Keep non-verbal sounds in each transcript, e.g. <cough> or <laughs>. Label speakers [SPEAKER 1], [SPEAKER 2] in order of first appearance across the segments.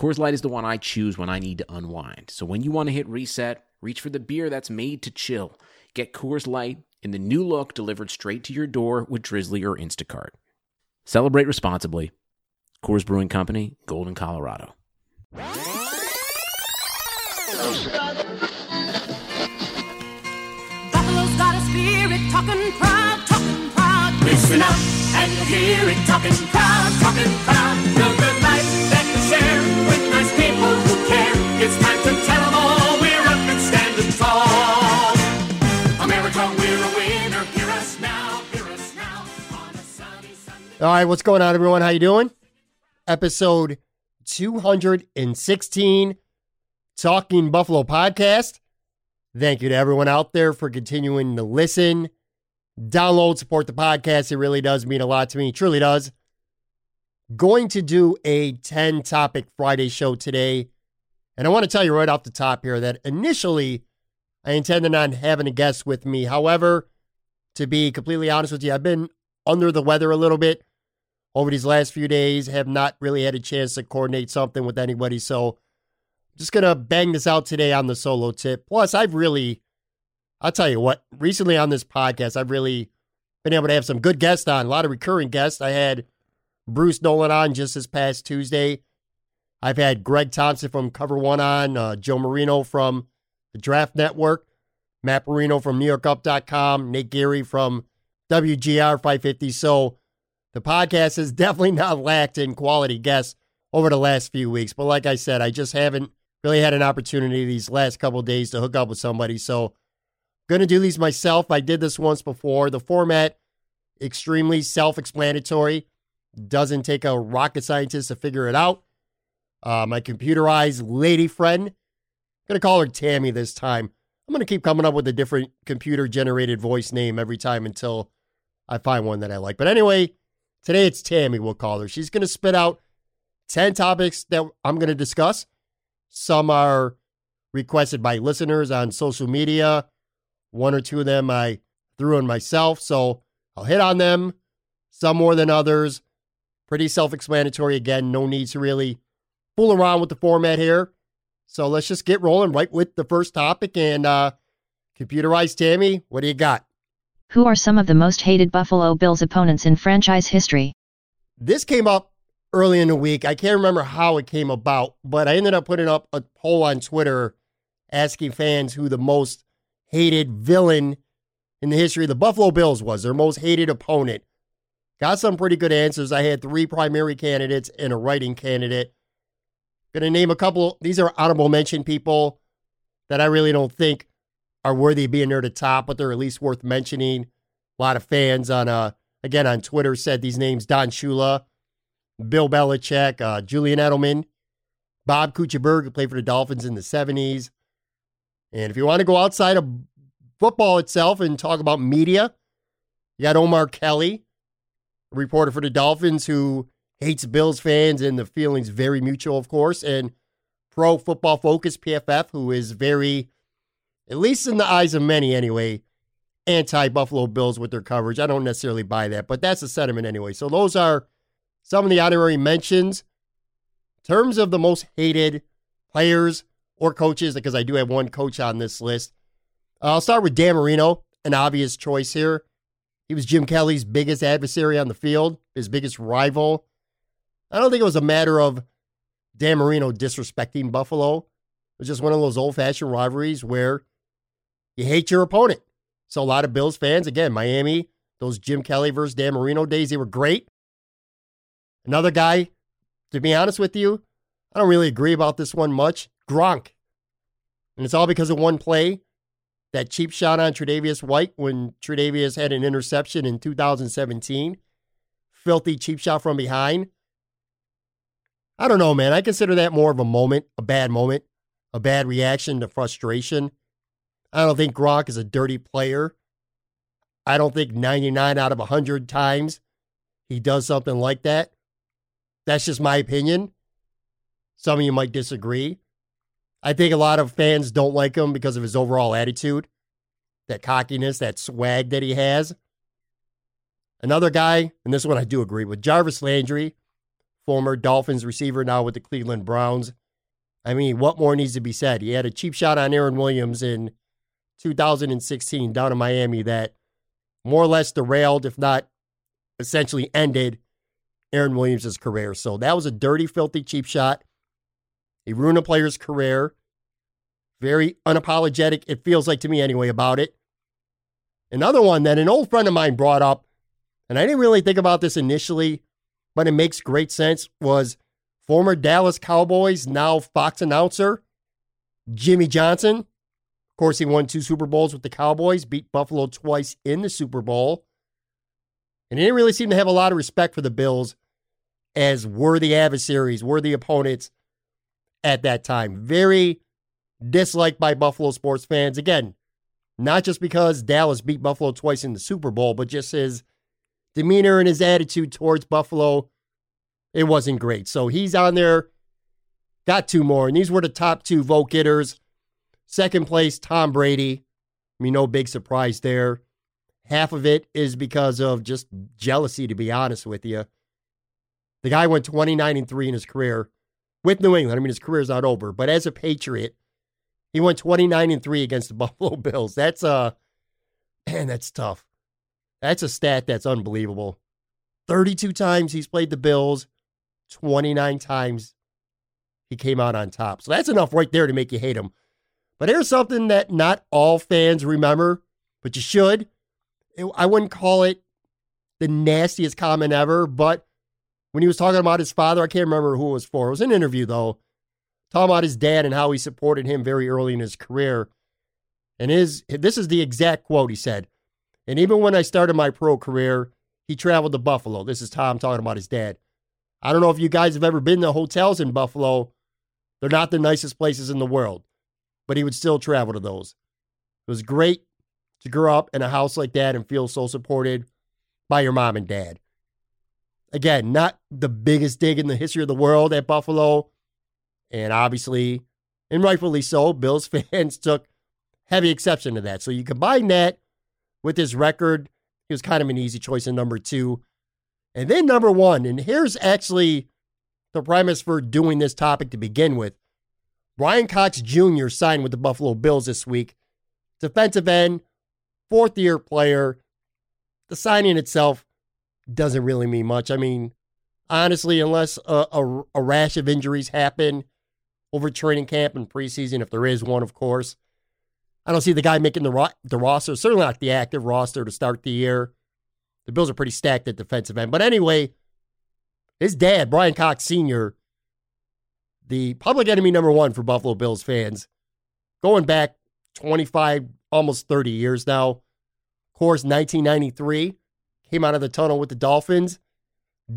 [SPEAKER 1] Coors Light is the one I choose when I need to unwind. So when you want to hit reset, Reach for the beer that's made to chill. Get Coors Light in the new look delivered straight to your door with Drizly or Instacart. Celebrate responsibly. Coors Brewing Company, Golden, Colorado.
[SPEAKER 2] Buffalo's got a spirit, talking proud, talking proud.
[SPEAKER 3] Listen up and hear it, talking proud, talking proud. The good life It's time to tell them all we're up and standing tall. America, we're a winner. Hear us now, hear us now on a sunny Sunday.
[SPEAKER 4] All right, what's going on, everyone? How you doing? Episode 216, Talking Buffalo podcast. Thank you to everyone out there for continuing to listen, download, support the podcast. It really does mean a lot to me. It truly does. Going to do a 10 topic Friday show today. And I want to tell you right off the top here that initially I intended on having a guest with me. However, to be completely honest with you, I've been under the weather a little bit over these last few days, have not really had a chance to coordinate something with anybody. So I'm just going to bang this out today on the solo tip. Plus, I've really, I'll tell you what, recently on this podcast, I've really been able to have some good guests on, a lot of recurring guests. I had Bruce Nolan on just this past Tuesday. I've had Greg Thompson from Cover One on, uh, Joe Marino from the Draft Network, Matt Marino from NewYorkUp.com, Nate Geary from WGR 550. So the podcast has <laughs> definitely not lacked in quality guests over the last few weeks. But like I said, I just haven't really had an opportunity these last couple days to hook up with somebody. So going to do these myself. I did this once before. The format extremely self-explanatory. Doesn't take a rocket scientist to figure it out. Uh, my computerized lady friend, I'm to call her Tammy this time. I'm to keep coming up with a different computer generated voice name every time until I find one that I like. But anyway, today it's Tammy, we'll call her. She's to spit out 10 topics that I'm to discuss. Some are requested by listeners on social media. One or two of them I threw in myself. So I'll hit on them, some more than others. Pretty self explanatory. Again, no need to really fool around with the format here. So let's just get rolling right with the first topic. And uh, computerized Tammy, what do you got?
[SPEAKER 5] Who are some of the most hated Buffalo Bills opponents in franchise history?
[SPEAKER 4] This came up early in the week. I can't remember how it came about, but I ended up putting up a poll on Twitter asking fans who the most hated villain in the history of the Buffalo Bills was, their most hated opponent. Got some pretty good answers. I had three primary candidates and a writing candidate. Going to name a couple. These are honorable mention people that I really don't think are worthy of being near the top, but they're at least worth mentioning. A lot of fans on, uh, again, on Twitter said these names Don Shula, Bill Belichick, uh, Julian Edelman, Bob Kuechenberg, who played for the Dolphins in the 70s. And if you want to go outside of football itself and talk about media, you got Omar Kelly, reporter for the Dolphins who hates Bills fans, and the feeling's very mutual, of course, and Pro Football Focus, PFF, who is very, at least in the eyes of many anyway, anti Buffalo Bills with their coverage. I don't necessarily buy that, but that's the sentiment anyway. So those are some of the honorary mentions. In terms of the most hated players or coaches, because I do have one coach on this list, uh, I'll start with Dan Marino, an obvious choice here. He was Jim Kelly's biggest adversary on the field, his biggest rival. I don't think it was a matter of Dan Marino disrespecting Buffalo. It was just one of those old fashioned rivalries where you hate your opponent. So a lot of Bills fans, again, Miami, those Jim Kelly versus Dan Marino days, they were great. Another guy, to be honest with you, I don't really agree about this one much. Gronk. And it's all because of one play, that cheap shot on Tre'Davious White when Tre'Davious had an interception in 2017. Filthy cheap shot from behind. I don't know, man. I consider that more of a moment, a bad moment, a bad reaction to frustration. I don't think Gronk is a dirty player. I don't think 99 out of 100 times he does something like that. That's just my opinion. Some of you might disagree. I think a lot of fans don't like him because of his overall attitude, that cockiness, that swag that he has. Another guy, and this one I do agree with, Jarvis Landry, former Dolphins receiver, now with the Cleveland Browns. I mean, what more needs to be said? He had a cheap shot on Aaron Williams in 2016 down in Miami that more or less derailed, if not essentially ended, Aaron Williams' career. So that was a dirty, filthy, cheap shot. He ruined a player's career. Very unapologetic, it feels like to me anyway, about it. Another one that an old friend of mine brought up, and I didn't really think about this initially, but it makes great sense, was former Dallas Cowboys, now Fox announcer, Jimmy Johnson. Of course, he won two Super Bowls with the Cowboys, beat Buffalo twice in the Super Bowl. And he didn't really seem to have a lot of respect for the Bills as worthy adversaries, worthy opponents at that time. Very disliked by Buffalo sports fans. Again, not just because Dallas beat Buffalo twice in the Super Bowl, but just his demeanor and his attitude towards Buffalo. It wasn't great. So he's on there, got two more, and these were the top two vote getters. Second place, Tom Brady. I mean, no big surprise there. Half of it is because of just jealousy, to be honest with you. The guy went 29 and 3 in his career with New England. I mean, his career's not over, but as a Patriot, he went 29 and 3 against the <laughs> Buffalo Bills. That's uh man, that's tough. That's a stat that's unbelievable. 32 times he's played the Bills, 29 times he came out on top. So that's enough right there to make you hate him. But here's something that not all fans remember, but you should. I wouldn't call it the nastiest comment ever, but when he was talking about his father, I can't remember who it was for. It was an interview, though, talking about his dad and how he supported him very early in his career. And his this is the exact quote he said. And even when I started my pro career, he traveled to Buffalo. This is Tom talking about his dad. I don't know if you guys have ever been to hotels in Buffalo. They're not the nicest places in the world, but he would still travel to those. It was great to grow up in a house like that and feel so supported by your mom and dad. Again, not the biggest dig in the history of the world at Buffalo. And obviously, and rightfully so, Bills <laughs> fans took heavy exception to that. So you combine that with his record, he was kind of an easy choice in number two. And then number one, and here's actually the premise for doing this topic to begin with. Brian Cox Jr. signed with the Buffalo Bills this week. Defensive end, fourth year player. The signing itself doesn't really mean much. I mean, honestly, unless a, a, a, rash of injuries happen over training camp and preseason, if there is one, of course, I don't see the guy making the, ro- the roster, certainly not the active roster to start the year. The Bills are pretty stacked at defensive end. But anyway, his dad, Brian Cox Sr., the public enemy number one for Buffalo Bills fans, going back 25, almost 30 years now. Of course, 1993 came out of the tunnel with the Dolphins.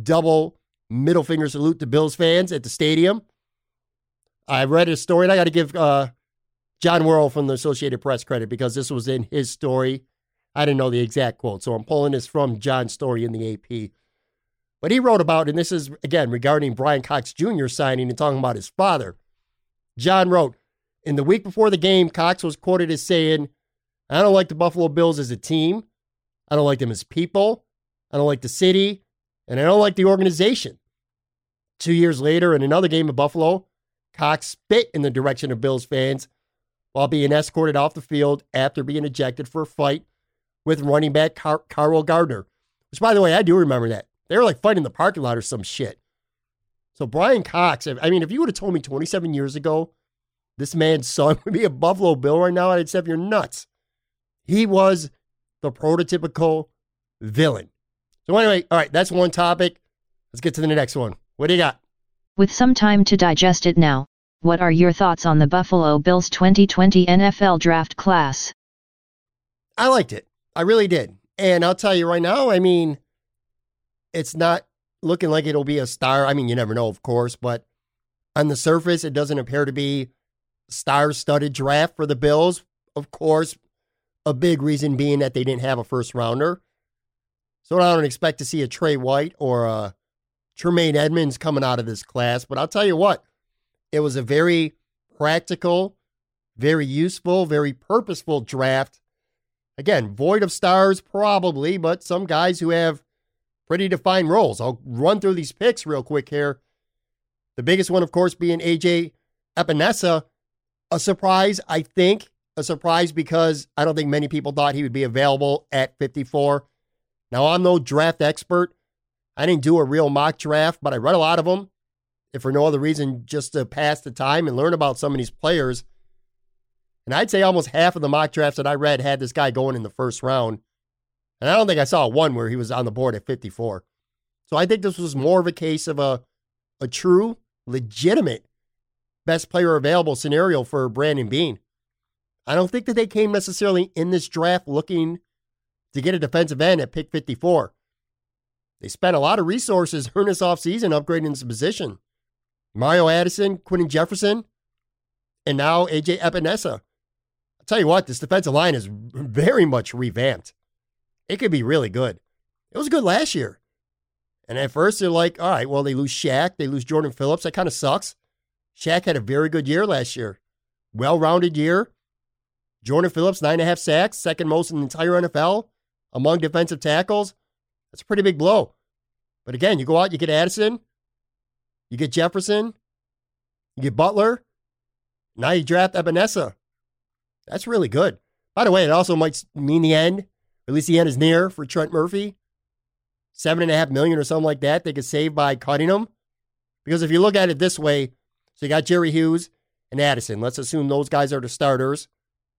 [SPEAKER 4] Double middle finger salute to Bills fans at the stadium. I read a story, and I got to give uh, John Wawrow from the Associated Press credit because this was in his story. I didn't know the exact quote, so I'm pulling this from John's story in the AP. But he wrote about, and this is again regarding Brian Cox Jr. signing and talking about his father. John wrote, in the week before the game, Cox was quoted as saying, I don't like the Buffalo Bills as a team. I don't like them as people. I don't like the city. And I don't like the organization. Two years later, in another game of Buffalo, Cox spit in the direction of Bills fans while being escorted off the field after being ejected for a fight with running back Car- Carl Gardner. Which, by the way, I do remember that. They were like fighting in the parking lot or some shit. So, Brian Cox, I mean, if you would have told me 27 years ago this man's son <laughs> would be a Buffalo Bill right now, I'd say you're nuts. He was the prototypical villain. So, anyway, all right, that's one topic. Let's get to the next one. What do you got?
[SPEAKER 5] With some time to digest it now, what are your thoughts on the Buffalo Bills 2020 NFL draft class?
[SPEAKER 4] I liked it. I really did. And I'll tell you right now, I mean, it's not looking like it'll be a star. I mean, you never know, of course, but on the surface, it doesn't appear to be star studded draft for the Bills. Of course, a big reason being that they didn't have a first rounder. So I don't expect to see a Trey White or a Tremaine Edmunds coming out of this class. But I'll tell you what, it was a very practical, very useful, very purposeful draft. Again, void of stars, probably, but some guys who have pretty defined roles. I'll run through these picks real quick here. The biggest one, of course, being AJ Epenesa. A surprise, I think. A surprise because I don't think many people thought he would be available at 54. Now, I'm no draft expert. I didn't do a real mock draft, but I read a lot of them, if for no other reason, just to pass the time and learn about some of these players. And I'd say almost half of the mock drafts that I read had this guy going in the first round. And I don't think I saw one where he was on the board at 54. So I think this was more of a case of a, a true, legitimate best player available scenario for Brandon Beane. I don't think that they came necessarily in this draft looking to get a defensive end at pick 54. They spent a lot of resources <laughs> during this offseason upgrading this position. Mario Addison, Quinton Jefferson, and now AJ Epenesa. I'll tell you what, this defensive line is very much revamped. It could be really good. It was good last year. And at first they're like, all right, well, they lose Shaq, they lose Jordan Phillips. That kind of sucks. Shaq had a very good year last year. Well rounded year. Jordan Phillips, nine and a half sacks, second most in the entire NFL among defensive tackles. That's a pretty big blow. But again, you go out, you get Addison, you get Jefferson, you get Butler. Now you draft Epenesa. That's really good. By the way, it also might mean the end. At least the end is near for Trent Murphy. Seven and a half million or something like that they could save by cutting him. Because if you look at it this way, so you got Jerry Hughes and Addison. Let's assume those guys are the starters.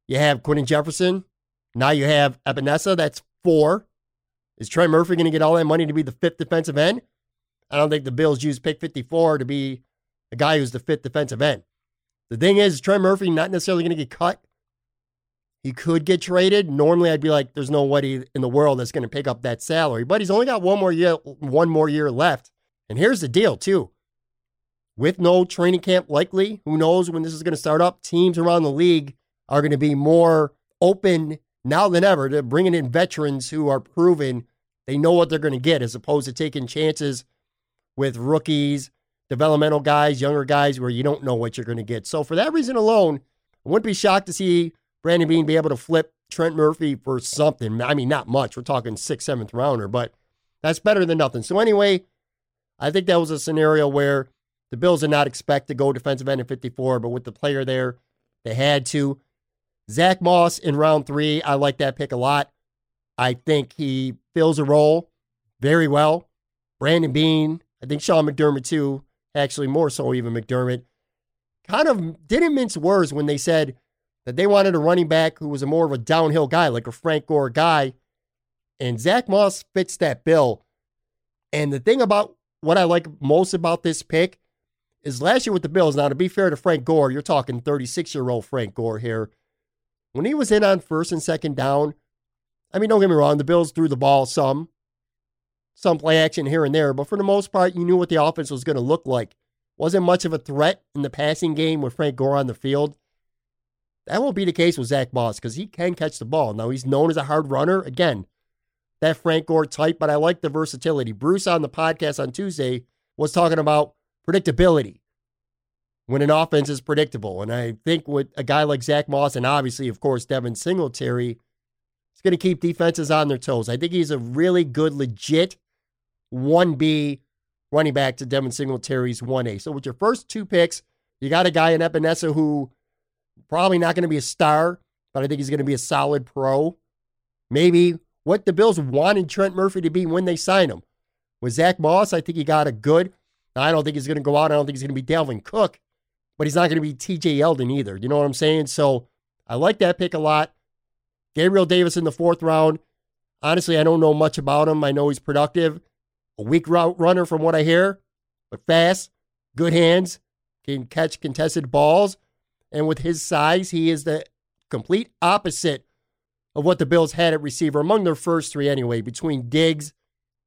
[SPEAKER 4] You have Quinton Jefferson. Now you have Epenesa. That's four. Is Trent Murphy going to get all that money to be the fifth defensive end? I don't think the Bills use pick 54 to be a guy who's the fifth defensive end. The thing is, Trent Murphy not necessarily going to get cut. He could get traded. Normally, I'd be like, "There's nobody in the world that's going to pick up that salary." But he's only got one more year, one more year left. And here's the deal, too. With no training camp likely, who knows when this is going to start up? Teams around the league are going to be more open now than ever to bringing in veterans who are proven they know what they're going to get as opposed to taking chances with rookies, developmental guys, younger guys where you don't know what you're going to get. So for that reason alone, I wouldn't be shocked to see Brandon Beane be able to flip Trent Murphy for something. I mean, not much. We're talking sixth, seventh rounder, but that's better than nothing. So anyway, I think that was a scenario where the Bills did not expect to go defensive end at 54, but with the player there, they had to. Zach Moss in round three, I like that pick a lot. I think he fills a role very well. Brandon Beane, I think Sean McDermott too, actually more so even McDermott, kind of didn't mince words when they said that they wanted a running back who was a more of a downhill guy, like a Frank Gore guy. And Zach Moss fits that bill. And the thing about what I like most about this pick is last year with the Bills. Now, to be fair to Frank Gore, you're talking 36 year old Frank Gore here. When he was in on first and second down, I mean, don't get me wrong, the Bills threw the ball some, some play action here and there, but for the most part, you knew what the offense was going to look like. Wasn't much of a threat in the passing game with Frank Gore on the field. That won't be the case with Zach Moss because he can catch the ball. Now, he's known as a hard runner. Again, that Frank Gore type, but I like the versatility. Bruce on the podcast on Tuesday was talking about predictability when an offense is predictable. And I think with a guy like Zach Moss and obviously, of course, Devin Singletary, it's going to keep defenses on their toes. I think he's a really good, legit 1B running back to Devin Singletary's 1A. So with your first two picks, you got a guy in Epenesa who probably not going to be a star, but I think he's going to be a solid pro. Maybe what the Bills wanted Trent Murphy to be when they signed him. With Zach Moss, I think he got a good. I don't think he's going to go out. I don't think he's going to be Dalvin Cook, but he's not going to be TJ Yeldon either. You know what I'm saying? So I like that pick a lot. Gabriel Davis in the fourth round. Honestly, I don't know much about him. I know he's productive, a weak route runner from what I hear, but fast, good hands, can catch contested balls. And with his size, he is the complete opposite of what the Bills had at receiver among their first three anyway, between Diggs,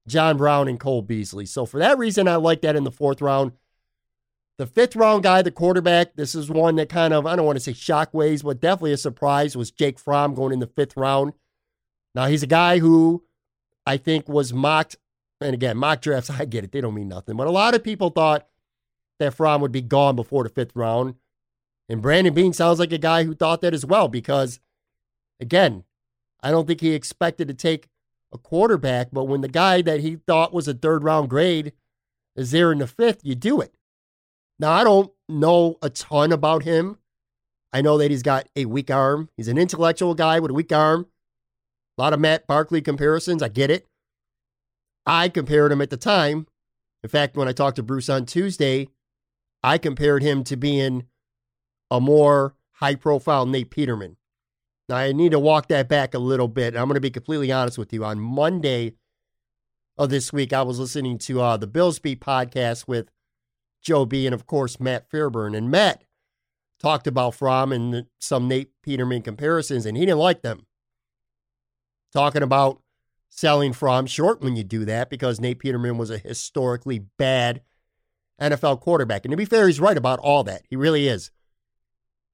[SPEAKER 4] John Brown, and Cole Beasley. So for that reason, I like that in the fourth round. The fifth round guy, the quarterback, this is one that kind of, I don't want to say shockwaves, but definitely a surprise was Jake Fromm going in the fifth round. Now, he's a guy who I think was mocked. And again, mock drafts, <laughs> I get it. They don't mean nothing. But a lot of people thought that Fromm would be gone before the fifth round. And Brandon Beane sounds like a guy who thought that as well because, again, I don't think he expected to take a quarterback. But when the guy that he thought was a third round grade is there in the fifth, you do it. Now, I don't know a ton about him. I know that he's got a weak arm. He's an intellectual guy with a weak arm. A lot of Matt Barkley comparisons. I get it. I compared him at the time. In fact, when I talked to Bruce on Tuesday, I compared him to being a more high profile Nate Peterman. Now, I need to walk that back a little bit. I'm going to be completely honest with you. On Monday of this week, I was listening to uh, the Bills Beat podcast with Joe B and, of course, Matt Fairburn. And Matt talked about Fromm and some Nate Peterman comparisons, and he didn't like them. Talking about selling Fromm short when you do that because Nate Peterman was a historically bad NFL quarterback. And to be fair, he's right about all that. He really is.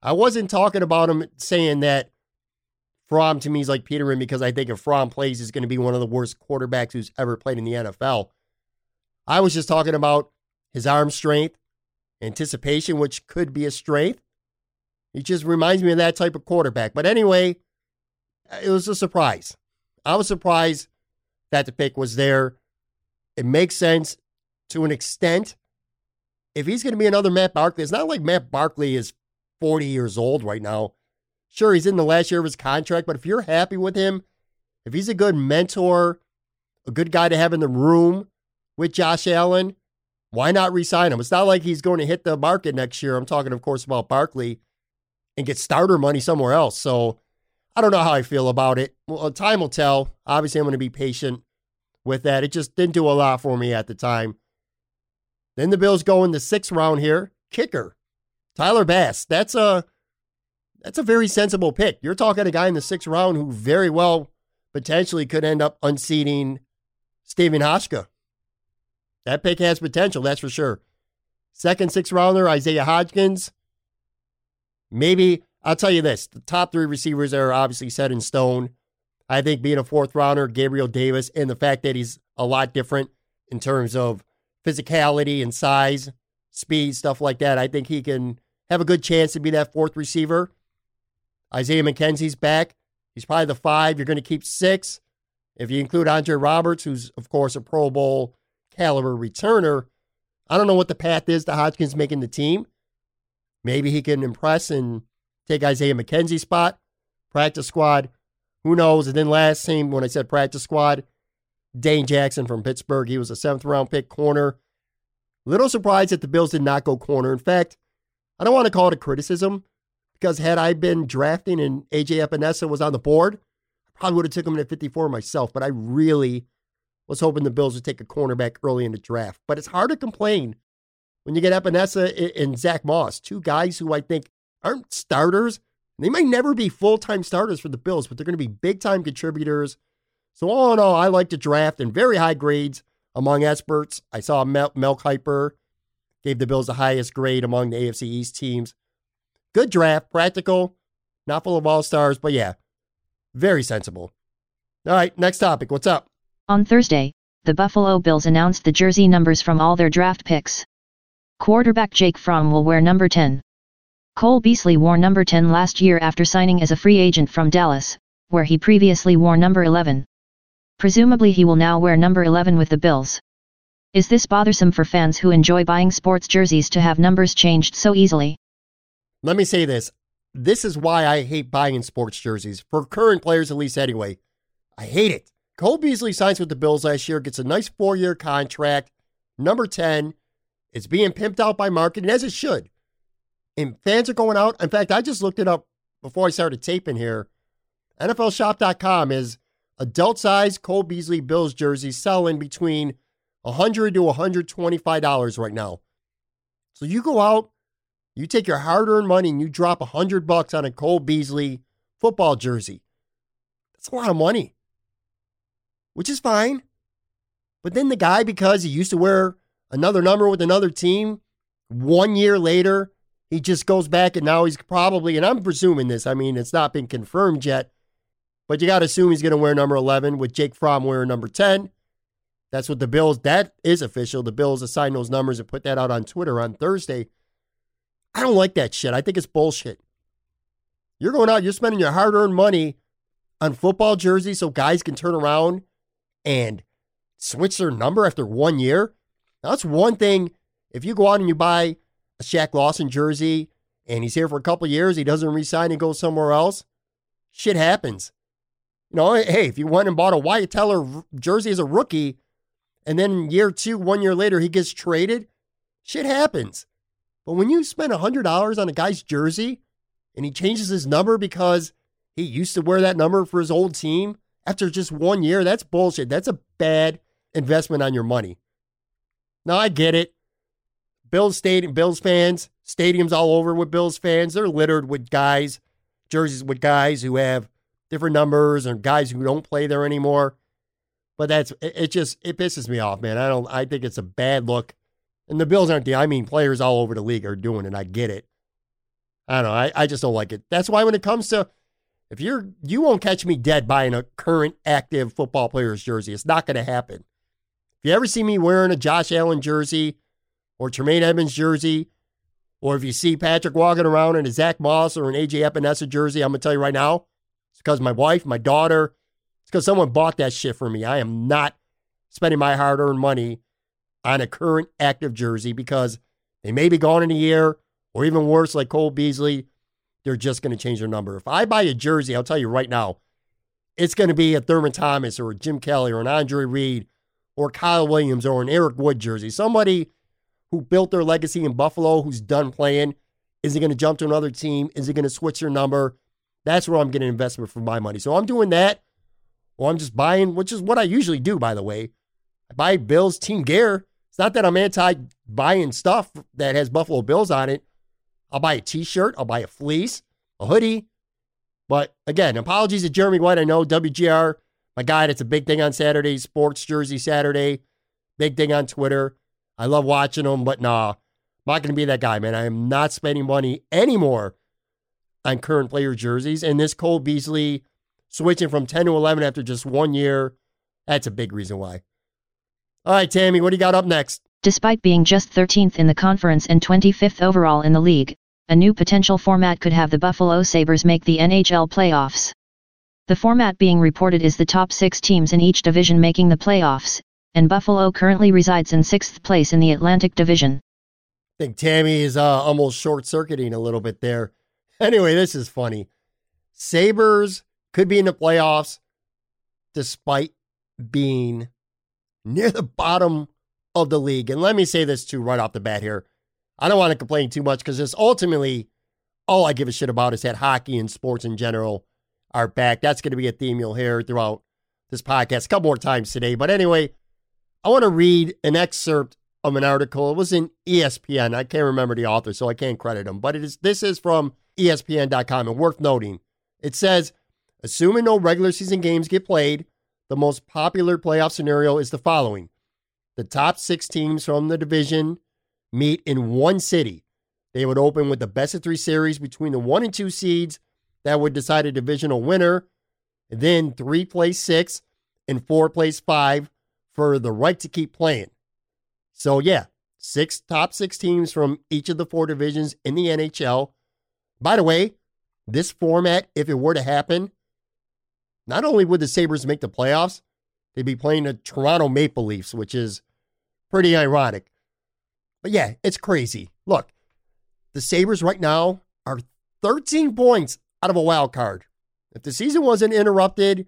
[SPEAKER 4] I wasn't talking about him saying that Fromm to me is like Peterman because I think if Fromm plays, he's going to be one of the worst quarterbacks who's ever played in the NFL. I was just talking about his arm strength, anticipation, which could be a strength. He just reminds me of that type of quarterback. But anyway, it was a surprise. I was surprised that the pick was there. It makes sense to an extent. If he's going to be another Matt Barkley, it's not like Matt Barkley is 40 years old right now. Sure, he's in the last year of his contract, but if you're happy with him, if he's a good mentor, a good guy to have in the room with Josh Allen, why not resign him? It's not like he's going to hit the market next year. I'm talking, of course, about Barkley and get starter money somewhere else. So I don't know how I feel about it. Well, uh, time will tell. Obviously, I'm going to be patient with that. It just didn't do a lot for me at the time. Then the Bills go in the sixth round here. Kicker, Tyler Bass. That's a that's a very sensible pick. You're talking a guy in the sixth round who very well potentially could end up unseating Stephen Hauschka. That pick has potential, that's for sure. Second, sixth rounder, Isaiah Hodgins. Maybe I'll tell you this the top three receivers are obviously set in stone. I think being a fourth rounder, Gabriel Davis, and the fact that he's a lot different in terms of physicality and size, speed, stuff like that, I think he can have a good chance to be that fourth receiver. Isaiah McKenzie's back. He's probably the five. You're going to keep six. If you include Andre Roberts, who's, of course, a Pro Bowl caliber returner, I don't know what the path is to Hodgins making the team. Maybe he can impress and take Isaiah McKenzie's spot. Practice squad, who knows? And then last team, when I said practice squad, Dane Jackson from Pittsburgh. He was a seventh round pick corner. Little surprised that the Bills did not go corner. In fact, I don't want to call it a criticism because had I been drafting and AJ Epenesa was on the board, I probably would have took him at 54 myself. But I really was hoping the Bills would take a cornerback early in the draft. But it's hard to complain when you get Epenesa and Zach Moss, two guys who I think aren't starters. They might never be full time starters for the Bills, but they're going to be big time contributors. So, all in all, I like to draft in very high grades among experts. I saw Mel, Mel Kiper gave the Bills the highest grade among the AFC East teams. Good draft, practical, not full of all stars, but yeah, very sensible. All right, next topic. What's up?
[SPEAKER 5] On Thursday, the Buffalo Bills announced the jersey numbers from all their draft picks. Quarterback Jake Fromm will wear number 10. Cole Beasley wore number 10 last year after signing as a free agent from Dallas, where he previously wore number 11. Presumably he will now wear number 11 with the Bills. Is this bothersome for fans who enjoy buying sports jerseys to have numbers changed so easily?
[SPEAKER 4] Let me say this. This is why I hate buying sports jerseys, for current players at least anyway. I hate it. Cole Beasley signs with the Bills last year, gets a nice four year contract, number 10. It's being pimped out by marketing, as it should. And fans are going out. In fact, I just looked it up before I started taping here. NFLshop.com is adult size Cole Beasley Bills jersey selling between 100 to $125 right now. So you go out, you take your hard earned money and you drop 100 bucks on a Cole Beasley football jersey. That's a lot of money, which is fine. But then the guy, because he used to wear another number with another team, one year later, he just goes back and now he's probably, and I'm presuming this, I mean, it's not been confirmed yet, but you got to assume he's going to wear number 11 with Jake Fromm wearing number 10. That's what the Bills, that is official. The Bills assigned those numbers and put that out on Twitter on Thursday. I don't like that shit. I think it's bullshit. You're going out, you're spending your hard earned money on football jerseys so guys can turn around and switch their number after one year. Now, that's one thing. If you go out and you buy Shaq Lawson jersey and he's here for a couple years, he doesn't resign and goes somewhere else, shit happens. You know, hey, if you went and bought a Wyatt Teller jersey as a rookie and then year two, one year later, he gets traded, shit happens. But when you spend $100 on a guy's jersey and he changes his number because he used to wear that number for his old team after just one year, that's bullshit. That's a bad investment on your money. Now, I get it. Bills stadium, Bills fans, stadiums all over with Bills fans. They're littered with guys, jerseys with guys who have different numbers and guys who don't play there anymore. But that's it, it just it pisses me off, man. I don't I think it's a bad look. And the Bills aren't the I mean players all over the league are doing it. I get it. I don't know. I, I just don't like it. That's why when it comes to if you're you won't catch me dead buying a current active football player's jersey. It's not gonna happen. If you ever see me wearing a Josh Allen jersey or Tremaine Edmunds jersey, or if you see Patrick walking around in a Zach Moss or an AJ Epenesa jersey, I'm gonna tell you right now, it's because my wife, my daughter, it's because someone bought that shit for me. I am not spending my hard earned money on a current active jersey because they may be gone in a year, or even worse, like Cole Beasley, they're just going to change their number. If I buy a jersey, I'll tell you right now, it's going to be a Thurman Thomas or a Jim Kelly or an Andre Reed or Kyle Williams or an Eric Wood jersey. Somebody who built their legacy in Buffalo who's done playing. Is he going to jump to another team? Is he going to switch their number? That's where I'm getting investment for my money. So I'm doing that, or I'm just buying, which is what I usually do, by the way. I buy Bills team gear. It's not that I'm anti buying stuff that has Buffalo Bills on it. I'll buy a t shirt, I'll buy a fleece, a hoodie. But again, apologies to Jeremy White. I know WGR, my guy, that's a big thing on Saturday, Sports Jersey Saturday, big thing on Twitter. I love watching them, but nah, I'm not going to be that guy, man. I am not spending money anymore on current player jerseys. And this Cole Beasley switching from 10 to 11 after just one year, that's a big reason why. All right, Tammy, what do you got up next?
[SPEAKER 5] Despite being just 13th in the conference and 25th overall in the league, a new potential format could have the Buffalo Sabres make the NHL playoffs. The format being reported is the top six teams in each division making the playoffs, and Buffalo currently resides in sixth place in the Atlantic Division.
[SPEAKER 4] I think Tammy is uh, almost short circuiting a little bit there. Anyway, this is funny. Sabres could be in the playoffs despite being near the bottom of the league. And let me say this too right off the bat here. I don't want to complain too much because this ultimately all I give a shit about is that hockey and sports in general are back. That's going to be a theme you'll hear throughout this podcast a couple more times today. But anyway, I want to read an excerpt of an article. It was in ESPN. I can't remember the author, so I can't credit him. But it is this is from ESPN.com and worth noting. It says, assuming no regular season games get played, the most popular playoff scenario is the following. The top six teams from the division meet in one city. They would open with the best of three series between the one and two seeds that would decide a divisional winner. Then three plays six and four plays five for the right to keep playing. So, yeah, six top six teams from each of the four divisions in the NHL. By the way, this format, if it were to happen, not only would the Sabres make the playoffs, they'd be playing the Toronto Maple Leafs, which is pretty ironic. But yeah, it's crazy. Look, the Sabres right now are 13 points out of a wild card. If the season wasn't interrupted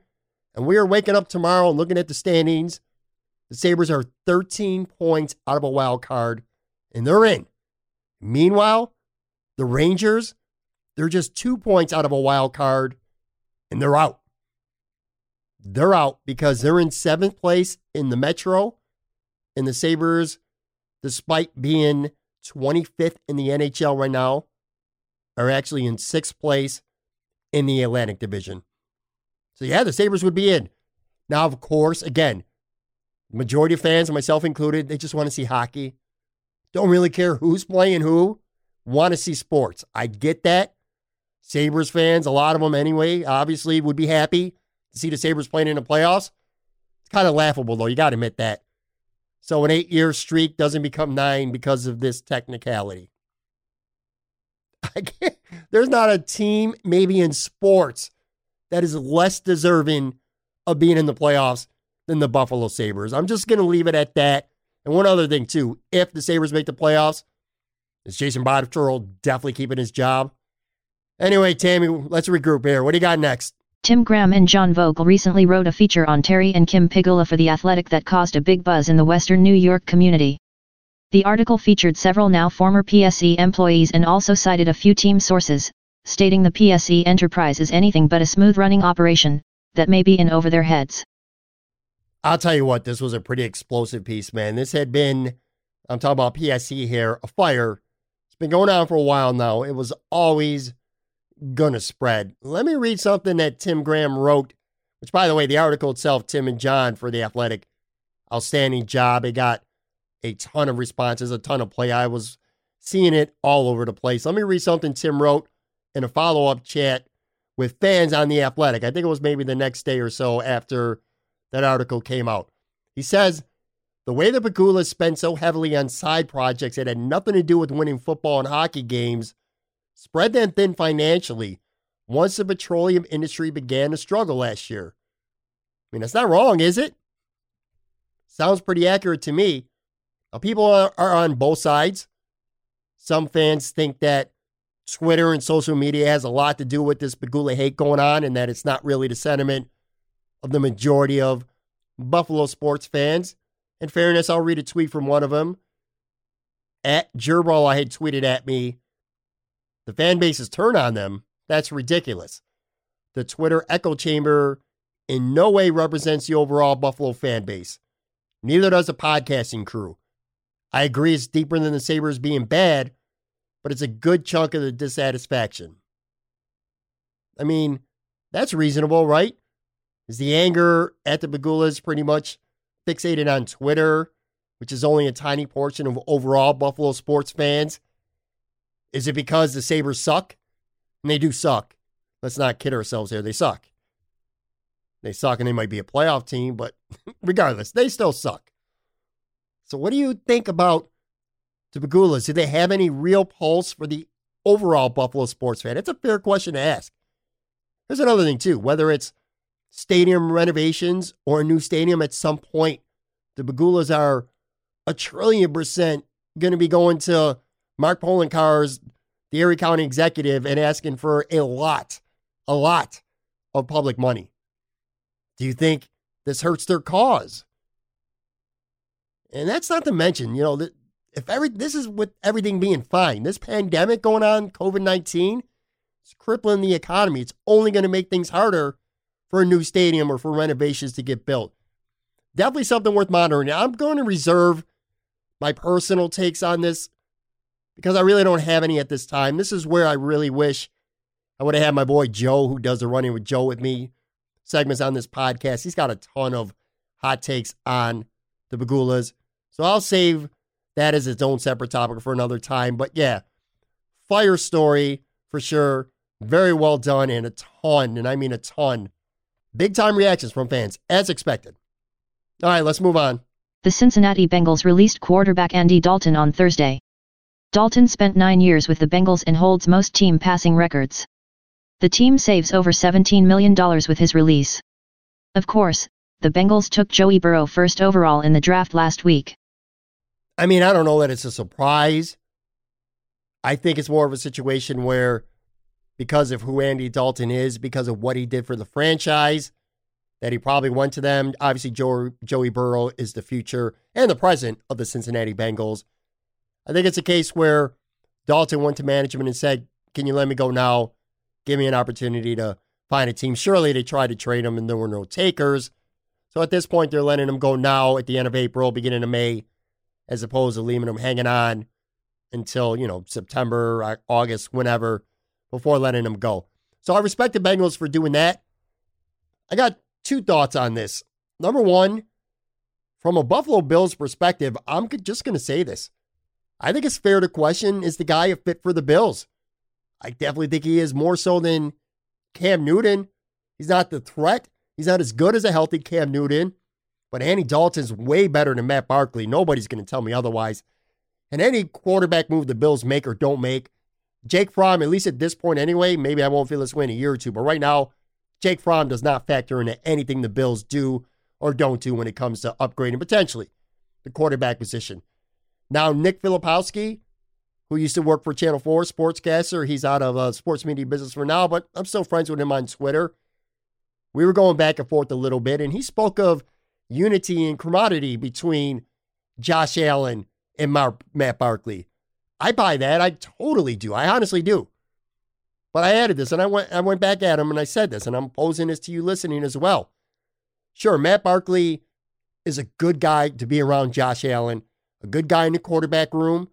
[SPEAKER 4] and we are waking up tomorrow and looking at the standings, the Sabres are 13 points out of a wild card and they're in. Meanwhile, the Rangers, they're just two points out of a wild card and they're out. They're out because they're in seventh place in the Metro, and the Sabres, despite being 25th in the NHL right now, are actually in sixth place in the Atlantic Division. So, yeah, the Sabres would be in. Now, of course, again, majority of fans, myself included, they just want to see hockey. don't really care who's playing who, want to see sports. I get that. Sabres fans, a lot of them anyway, obviously would be happy to see the Sabres playing in the playoffs. It's kind of laughable, though. You got to admit that. So an eight year streak doesn't become nine because of this technicality. <laughs> There's not a team, maybe in sports, that is less deserving of being in the playoffs than the Buffalo Sabres. I'm just going to leave it at that. And one other thing, too. If the Sabres make the playoffs, is Jason Botterill definitely keeping his job? Anyway, Tammy, let's regroup here. What do you got next?
[SPEAKER 5] Tim Graham and John Vogl recently wrote a feature on Terry and Kim Pegula for The Athletic that caused a big buzz in the Western New York community. The article featured several now former PSE employees and also cited a few team sources, stating the PSE enterprise is anything but a smooth running operation, that may be in over their heads.
[SPEAKER 4] I'll tell you what, this was a pretty explosive piece, man. This had been, I'm talking about PSE here, a fire. It's been going on for a while now. It was always going to spread. Let me read something that Tim Graham wrote, which, by the way, the article itself, Tim and John for The Athletic, outstanding job. It got a ton of responses, a ton of play. I was seeing it all over the place. Let me read something Tim wrote in a follow up chat with fans on The Athletic. I think it was maybe the next day or so after that article came out. He says, the way the Pegulas spent so heavily on side projects that had nothing to do with winning football and hockey games spread them thin financially once the petroleum industry began to struggle last year. I mean, that's not wrong, is it? Sounds pretty accurate to me. Now, people are, are on both sides. Some fans think that Twitter and social media has a lot to do with this Pegula hate going on and that it's not really the sentiment of the majority of Buffalo sports fans. In fairness, I'll read a tweet from one of them. At Gerbil, I had tweeted at me, the fan base's turn on them. That's ridiculous. The Twitter echo chamber in no way represents the overall Buffalo fan base. Neither does the podcasting crew. I agree it's deeper than the Sabres being bad, but it's a good chunk of the dissatisfaction. I mean, that's reasonable, right? Is the anger at the Pegulas pretty much fixated on Twitter, which is only a tiny portion of overall Buffalo sports fans? Is it because the Sabres suck? And they do suck. Let's not kid ourselves here. They suck. They suck and they might be a playoff team, but <laughs> regardless, they still suck. So, what do you think about the Pegulas? Do they have any real pulse for the overall Buffalo sports fan? It's a fair question to ask. There's another thing, too. Whether it's stadium renovations or a new stadium at some point. The Pegulas are a trillion percent going to be going to Mark Poloncarz, the Erie County executive, and asking for a lot, a lot of public money. Do you think this hurts their cause? And that's not to mention, you know, if every this is with everything being fine, this pandemic going on, COVID 19, it's crippling the economy. It's only going to make things harder for a new stadium or for renovations to get built. Definitely something worth monitoring. I'm going to reserve my personal takes on this because I really don't have any at this time. This is where I really wish I would have had my boy Joe, who does the running with Joe with me segments on this podcast. He's got a ton of hot takes on the Pegulas. So I'll save that as its own separate topic for another time. But yeah, fire story for sure. Very well done and a ton, and I mean a ton Big time reactions from fans, as expected. All right, let's move on.
[SPEAKER 5] The Cincinnati Bengals released quarterback Andy Dalton on Thursday. Dalton spent nine years with the Bengals and holds most team passing records. The team saves over $17 million with his release. Of course, the Bengals took Joey Burrow first overall in the draft last week.
[SPEAKER 4] I mean, I don't know that it's a surprise. I think it's more of a situation where because of who Andy Dalton is, because of what he did for the franchise, that he probably went to them. Obviously, Joey, Joey Burrow is the future and the present of the Cincinnati Bengals. I think it's a case where Dalton went to management and said, Can you let me go now? Give me an opportunity to find a team. Surely they tried to trade him and there were no takers. So at this point, they're letting him go now at the end of April, beginning of May, as opposed to leaving him hanging on until, you know, September, August, whenever before letting him go. So I respect the Bengals for doing that. I got two thoughts on this. Number one, from a Buffalo Bills perspective, I'm just going to say this. I think it's fair to question is the guy a fit for the Bills? I definitely think he is more so than Cam Newton. He's not the threat. He's not as good as a healthy Cam Newton, but Andy Dalton's way better than Matt Barkley. Nobody's going to tell me otherwise. And any quarterback move the Bills make or don't make, Jake Fromm, at least at this point anyway, maybe I won't feel this way in a year or two, but right now, Jake Fromm does not factor into anything the Bills do or don't do when it comes to upgrading potentially the quarterback position. Now, Nick Filipowski, who used to work for Channel 4, sportscaster, he's out of uh, sports media business for now, but I'm still friends with him on Twitter. We were going back and forth a little bit, and he spoke of unity and commodity between Josh Allen and Matt Barkley. I buy that. I totally do. I honestly do. But I added this and I went I went back at him and I said this, and I'm posing this to you listening as well. Sure, Matt Barkley is a good guy to be around Josh Allen, a good guy in the quarterback room,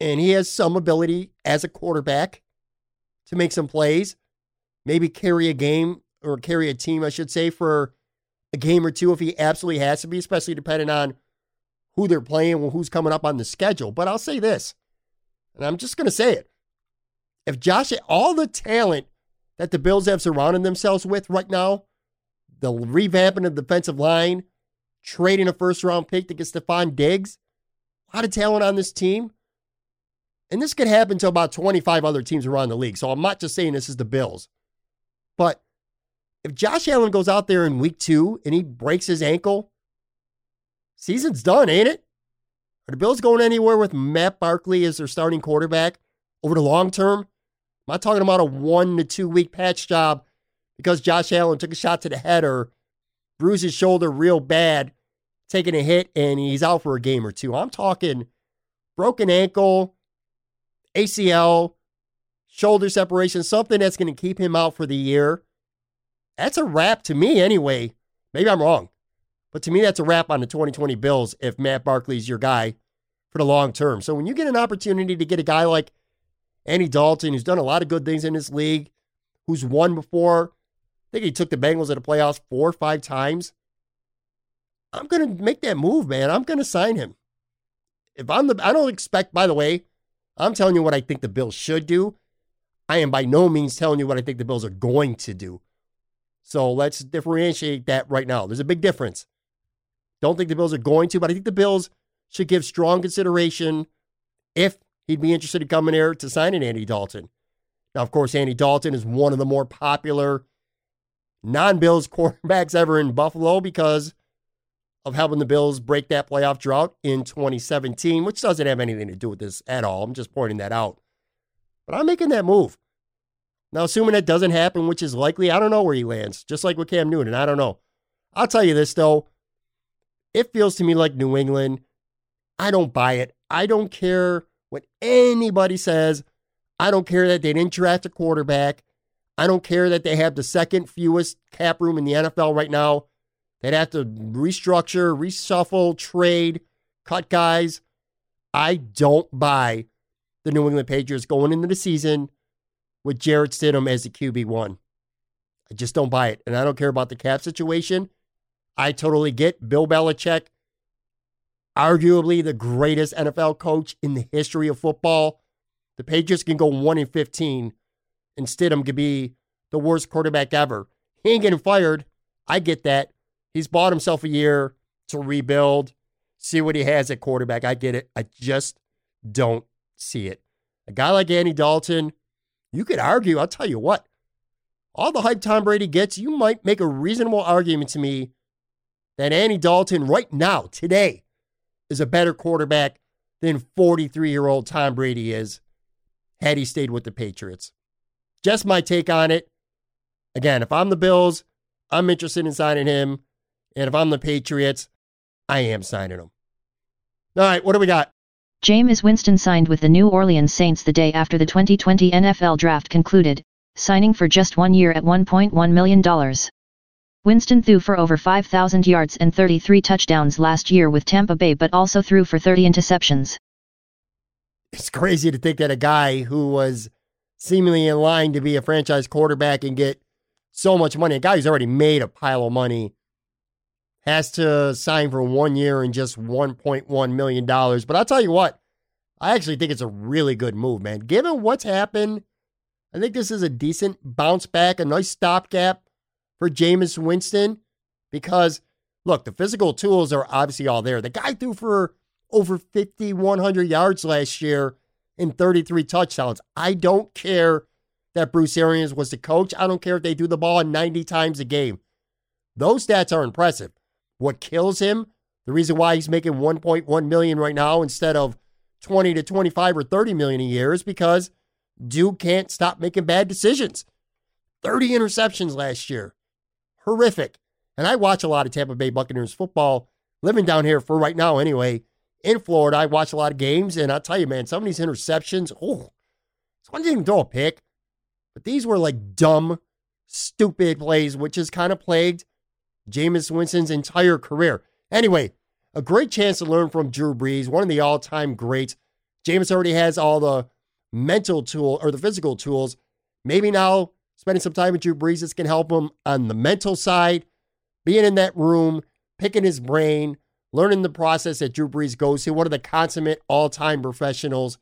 [SPEAKER 4] and he has some ability as a quarterback to make some plays, maybe carry a game or carry a team, I should say, for a game or two if he absolutely has to be, especially depending on who they're playing, who's coming up on the schedule. But I'll say this, and I'm just going to say it. If Josh, all the talent that the Bills have surrounded themselves with right now, the revamping of the defensive line, trading a first round pick to get Stefon Diggs, a lot of talent on this team. And this could happen to about 25 other teams around the league. So I'm not just saying this is the Bills. But if Josh Allen goes out there in week two and he breaks his ankle, season's done, ain't it? Are the Bills going anywhere with Matt Barkley as their starting quarterback over the long term? I'm not talking about a one to two week patch job because Josh Allen took a shot to the head or bruised his shoulder real bad, taking a hit, and he's out for a game or two. I'm talking broken ankle, ACL, shoulder separation, something that's going to keep him out for the year. That's a wrap to me, anyway. Maybe I'm wrong. But to me, that's a wrap on the 2020 Bills if Matt Barkley's your guy for the long term. So when you get an opportunity to get a guy like Andy Dalton, who's done a lot of good things in this league, who's won before, I think he took the Bengals to the playoffs four or five times. I'm going to make that move, man. I'm going to sign him. If I'm the, I don't expect, by the way, I'm telling you what I think the Bills should do. I am by no means telling you what I think the Bills are going to do. So let's differentiate that right now. There's a big difference. Don't think the Bills are going to, but I think the Bills should give strong consideration if he'd be interested in coming here to sign an Andy Dalton. Now, of course, Andy Dalton is one of the more popular non Bills <laughs> quarterbacks ever in Buffalo because of helping the Bills break that playoff drought in 2017, which doesn't have anything to do with this at all. I'm just pointing that out. But I'm making that move. Now, assuming that doesn't happen, which is likely, I don't know where he lands, just like with Cam Newton. I don't know. I'll tell you this, though. It feels to me like New England. I don't buy it. I don't care what anybody says. I don't care that they didn't draft a quarterback. I don't care that they have the second fewest cap room in the NFL right now. They'd have to restructure, reshuffle, trade, cut guys. I don't buy the New England Patriots going into the season with Jarrett Stidham as the QB1. I just don't buy it. And I don't care about the cap situation. I totally get Bill Belichick, arguably the greatest NFL coach in the history of football. The Patriots can go 1 in 15, and Stidham could be the worst quarterback ever. He ain't getting fired. I get that. He's bought himself a year to rebuild, see what he has at quarterback. I get it. I just don't see it. A guy like Andy Dalton, you could argue, I'll tell you what, all the hype Tom Brady gets, you might make a reasonable argument to me that Andy Dalton right now, today, is a better quarterback than 43 year old Tom Brady is had he stayed with the Patriots. Just my take on it. Again, if I'm the Bills, I'm interested in signing him. And if I'm the Patriots, I am signing him. All right, what do we got?
[SPEAKER 5] Jameis Winston signed with the New Orleans Saints the day after the 2020 NFL Draft concluded, signing for just one year at $1.1 million. Winston threw for over 5,000 yards and 33 touchdowns last year with Tampa Bay but also threw for 30 interceptions.
[SPEAKER 4] It's crazy to think that a guy who was seemingly in line to be a franchise quarterback and get so much money, a guy who's already made a pile of money, has to sign for one year and just $1.1 million. But I'll tell you what, I actually think it's a really good move, man. Given what's happened, I think this is a decent bounce back, a nice stopgap for Jameis Winston because, look, the physical tools are obviously all there. The guy threw for over 5,100 yards last year in 33 touchdowns. I don't care that Bruce Arians was the coach. I don't care if they threw the ball 90 times a game. Those stats are impressive. What kills him, the reason why he's making 1.1 million right now instead of 20 to 25 or 30 million a year is because Duke can't stop making bad decisions. 30 interceptions last year. Horrific. And I watch a lot of Tampa Bay Buccaneers football, living down here for right now anyway. In Florida, I watch a lot of games, and I'll tell you, man, some of these interceptions, oh, it's one thing to throw a pick, but these were like dumb, stupid plays, which has kind of plagued Jameis Winston's entire career. Anyway, a great chance to learn from Drew Brees, one of the all time greats. Jameis already has all the mental tool or the physical tools. Maybe now spending some time with Drew Brees is going to help him on the mental side, being in that room, picking his brain, learning the process that Drew Brees goes through, one of the consummate all time professionals.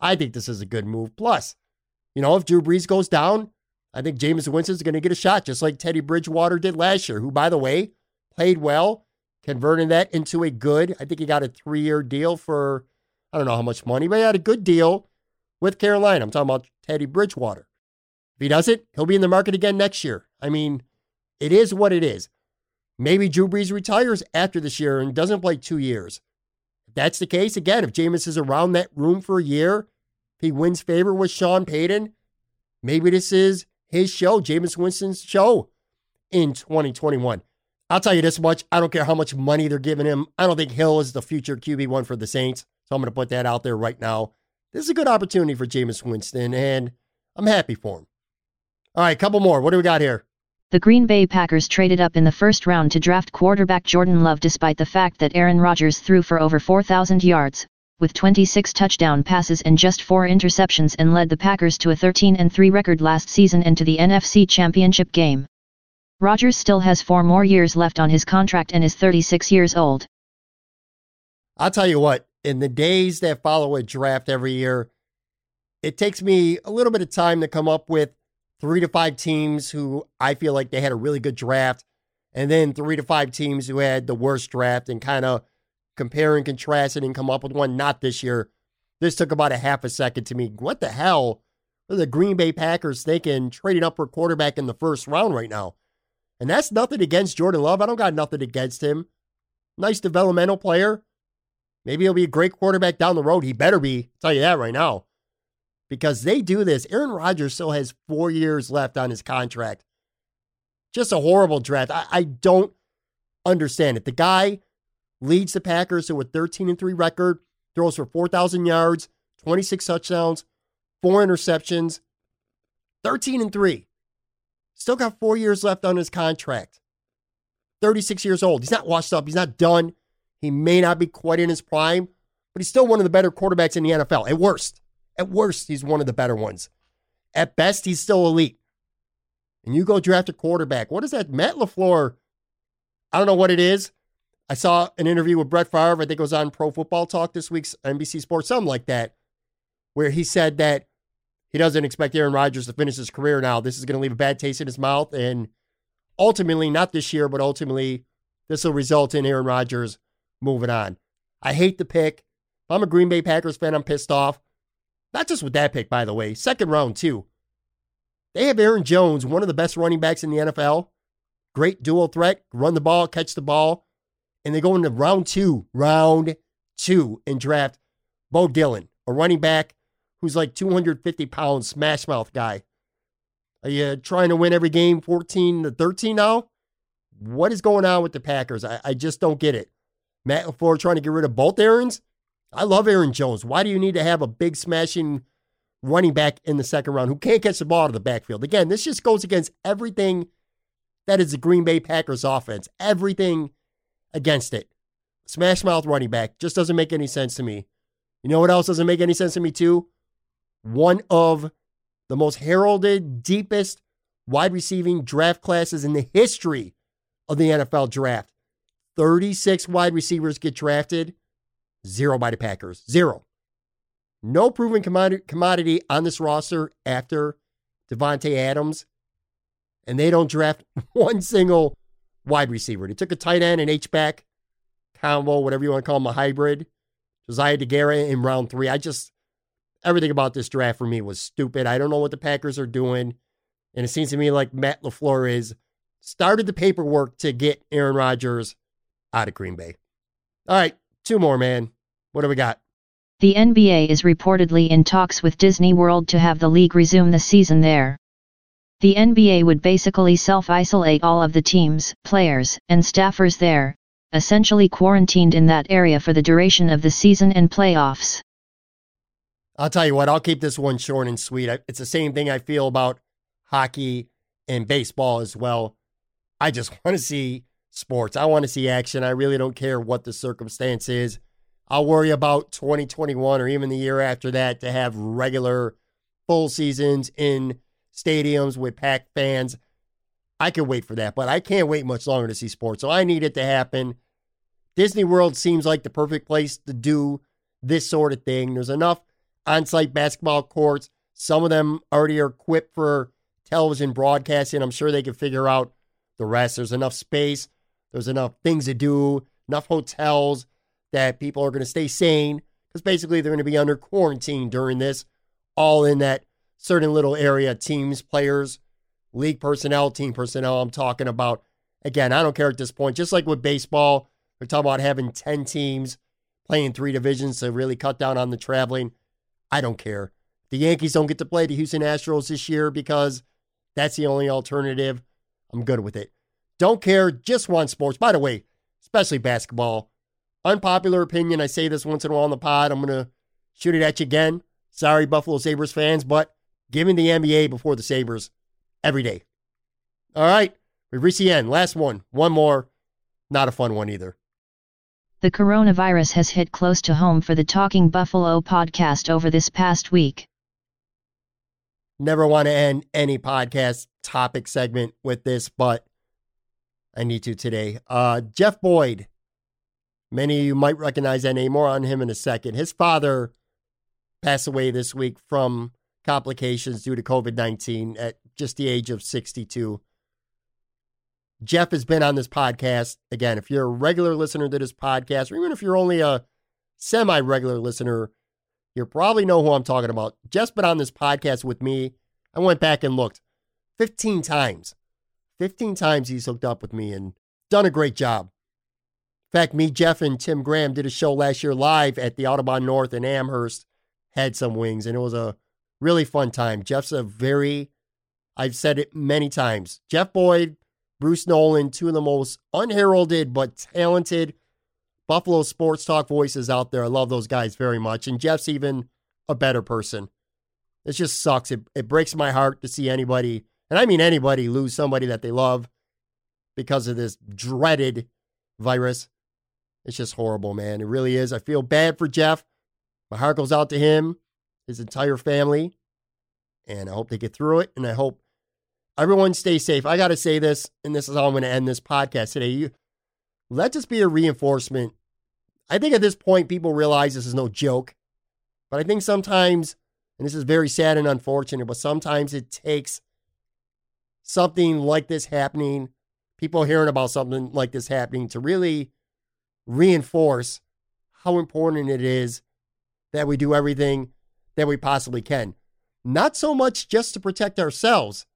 [SPEAKER 4] I think this is a good move. Plus, you know, if Drew Brees goes down, I think Jameis Winston's going to get a shot, just like Teddy Bridgewater did last year, who, by the way, played well, converting that into a good, I think he got a three year deal for, I don't know how much money, but he had a good deal with Carolina. I'm talking about Teddy Bridgewater. If he doesn't, he'll be in the market again next year. I mean, it is what it is. Maybe Drew Brees retires after this year and doesn't play two years. If that's the case, again, if Jameis is around that room for a year, if he wins favor with Sean Payton, maybe this is his show, Jameis Winston's show in 2021. I'll tell you this much. I don't care how much money they're giving him. I don't think Hill is the future QB1 for the Saints. So I'm going to put that out there right now. This is a good opportunity for Jameis Winston, and I'm happy for him. All right, couple more. What do we got here?
[SPEAKER 5] The Green Bay Packers traded up in the first round to draft quarterback Jordan Love despite the fact that Aaron Rodgers threw for over 4,000 yards, with 26 touchdown passes and just 4 interceptions and led the Packers to a 13 and three record last season and to the NFC Championship game. Rodgers still has 4 more years left on his contract and is 36 years old.
[SPEAKER 4] I'll tell you what, in the days that follow a draft every year, it takes me a little bit of time to come up with three to five teams who I feel like they had a really good draft, and then three to five teams who had the worst draft and kind of compare and contrast it and come up with one not this year. This took about a half a second to me. What the hell are the Green Bay Packers thinking trading up for quarterback in the first round right now? And that's nothing against Jordan Love. I don't got nothing against him. Nice developmental player. Maybe he'll be a great quarterback down the road. He better be. I'll tell you that right now. Because they do this. Aaron Rodgers still has four years left on his contract. Just a horrible draft. I, I don't understand it. The guy leads the Packers to a 13 and 3 record, throws for 4,000 yards, 26 touchdowns, four interceptions, 13 and 3. Still got four years left on his contract. 36 years old. He's not washed up. He's not done. He may not be quite in his prime, but he's still one of the better quarterbacks in the NFL. At worst, at worst, he's one of the better ones. At best, he's still elite. And you go draft a quarterback. What is that? Matt LaFleur, I don't know what it is. I saw an interview with Brett Favre. I think it was on Pro Football Talk this week's NBC Sports, something like that, where he said that he doesn't expect Aaron Rodgers to finish his career now. This is going to leave a bad taste in his mouth. And ultimately, not this year, but ultimately, this will result in Aaron Rodgers moving on. I hate the pick. If I'm a Green Bay Packers fan, I'm pissed off. Not just with that pick, by the way. Second round, too. They have Aaron Jones, one of the best running backs in the NFL. Great dual threat, run the ball, catch the ball and they go into round two, round two, and draft Bo Dillon, a running back who's like 250 pounds, smash mouth guy. Are you trying to win every game 14 to 13 now? What is going on with the Packers? I, I just don't get it. Matt LaFleur trying to get rid of both Aarons? I love Aaron Jones. Why do you need to have a big smashing running back in the second round who can't catch the ball out of the backfield? Again, this just goes against everything that is the Green Bay Packers offense. Everything against it. Smash mouth running back just doesn't make any sense to me. You know what else doesn't make any sense to me, too? One of the most heralded, deepest wide receiving draft classes in the history of the NFL draft. 36 wide receivers get drafted, zero by the Packers. Zero. No proven commodity, on this roster after Davante Adams, and they don't draft <laughs> one single wide receiver. They took a tight end, an H-back combo, whatever you want to call them, a hybrid. Josiah Deguara in round three. I just, everything about this draft for me was stupid. I don't know what the Packers are doing. And it seems to me like Matt LaFleur is started the paperwork to get Aaron Rodgers out of Green Bay. All right, two more, man. What do we got?
[SPEAKER 5] The NBA is reportedly in talks with Disney World to have the league resume the season there. The NBA would basically self isolate all of the teams, players, and staffers there, essentially quarantined in that area for the duration of the season and playoffs.
[SPEAKER 4] I'll tell you what, I'll keep this one short and sweet. It's the same thing I feel about hockey and baseball as well. I just <laughs> want to see sports. I want to see action. I really don't care what the circumstance is. I'll worry about 2021 or even the year after that to have regular full seasons in stadiums with packed fans. I can wait for that, but I can't wait much longer to see sports. So I need it to happen. Disney World seems like the perfect place to do this sort of thing. There's enough on site basketball courts. Some of them already are equipped for television broadcasting. I'm sure they can figure out the rest. There's enough space, there's enough things to do, enough hotels that people are going to stay sane because basically they're going to be under quarantine during this, all in that certain little area teams, players, league personnel, team personnel. I'm talking about, again, I don't care at this point. Just like with baseball, they're talking about having 10 teams playing three divisions to really cut down on the traveling. I don't care. The Yankees don't get to play the Houston Astros this year because that's the only alternative. I'm good with it. Don't care, just want sports. By the way, especially basketball. Unpopular opinion. I say this once in a while on the pod. I'm going to shoot it at you again. Sorry, Buffalo Sabres fans, but give me the NBA before the Sabres every day. All right, we've reached the end. Last one. One more. Not a fun one either.
[SPEAKER 5] The coronavirus has hit close to home for the Talking Buffalo podcast over this past week.
[SPEAKER 4] Never want to end any podcast topic segment with this, but I need to today. Uh, Jeff Boyd. Many of you might recognize that name. More on him in a second. His father passed away this week from complications due to COVID 19 at just the age of 62. Jeff has been on this podcast. Again, if you're a regular listener to this podcast, or even if you're only a semi regular listener, you probably know who I'm talking about. Jeff's been on this podcast with me. I went back and looked 15 times. 15 times he's hooked up with me and done a great job. In fact, me, Jeff, and Tim Graham did a show last year live at the Audubon North in Amherst, had some wings, and it was a really fun time. Jeff's a very, I've said it many times. Jeff Boyd, Bruce Nolan, two of the most unheralded but talented Buffalo sports talk voices out there. I love those guys very much. And Jeff's even a better person. It just sucks. It, it breaks my heart to see anybody, and I mean anybody, lose somebody that they love because of this dreaded virus. It's just horrible, man. It really is. I feel bad for Jeff. My heart goes out to him, his entire family, and I hope they get through it. And I hope everyone stays safe. I got to say this, and this is how I'm going to end this podcast today. You, let this be a reinforcement. I think at this point, people realize this is no joke, but I think sometimes, and this is very sad and unfortunate, but sometimes it takes something like this happening, people hearing about something like this happening to really reinforce how important it is that we do everything that we possibly can. Not so much just to protect ourselves,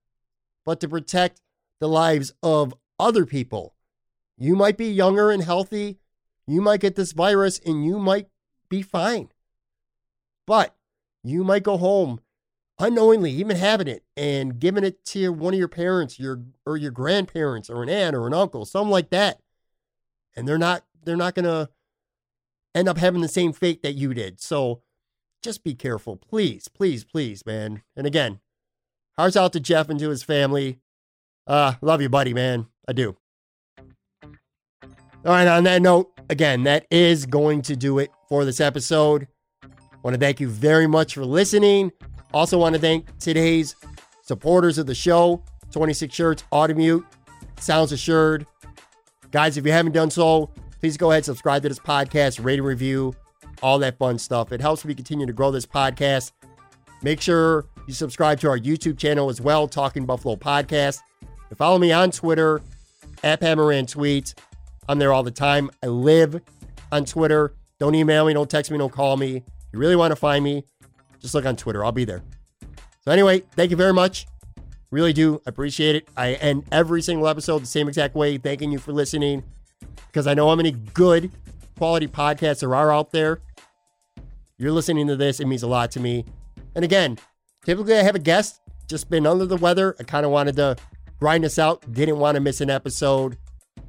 [SPEAKER 4] but to protect the lives of other people. You might be younger and healthy. You might get this virus and you might be fine. But you might go home unknowingly, even having it and giving it to one of your parents, your or your grandparents or an aunt or an uncle, something like that. And they're not they're not going to end up having the same fate that you did. So just be careful, please, please, please, man. And again, hearts out to Jeff and to his family. Uh, love you, buddy, man. I do. All right, on that note, again, that is going to do it for this episode. Want to thank you very much for listening. Also, want to thank today's supporters of the show 26 Shirts, Automute, Sounds Assured. Guys, if you haven't done so, please go ahead subscribe to this podcast, rate and review all that fun stuff. It helps me continue to grow this podcast. Make sure you subscribe to our YouTube channel as well, Talking Buffalo Podcast. And follow me on Twitter at Pat Moran Tweets. I'm there all the time. I live on Twitter. Don't email me, don't text me, don't call me. If you really want to find me, just look on Twitter. I'll be there. So, anyway, thank you very much. Really do appreciate it. I end every single episode the same exact way, thanking you for listening because I know how many good quality podcasts there are out there. You're listening to this, it means a lot to me. And again, typically I have a guest, just been under the weather. I kind of wanted to grind this out, didn't want to miss an episode.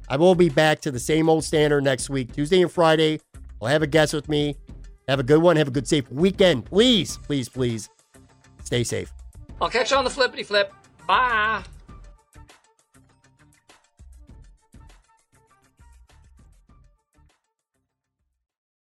[SPEAKER 4] I will be back to the same old standard next week, Tuesday and Friday. I'll have a guest with me. Have a good one. Have a good, safe weekend. Please, please, please stay safe.
[SPEAKER 6] I'll catch you on the flippity flip. Bye.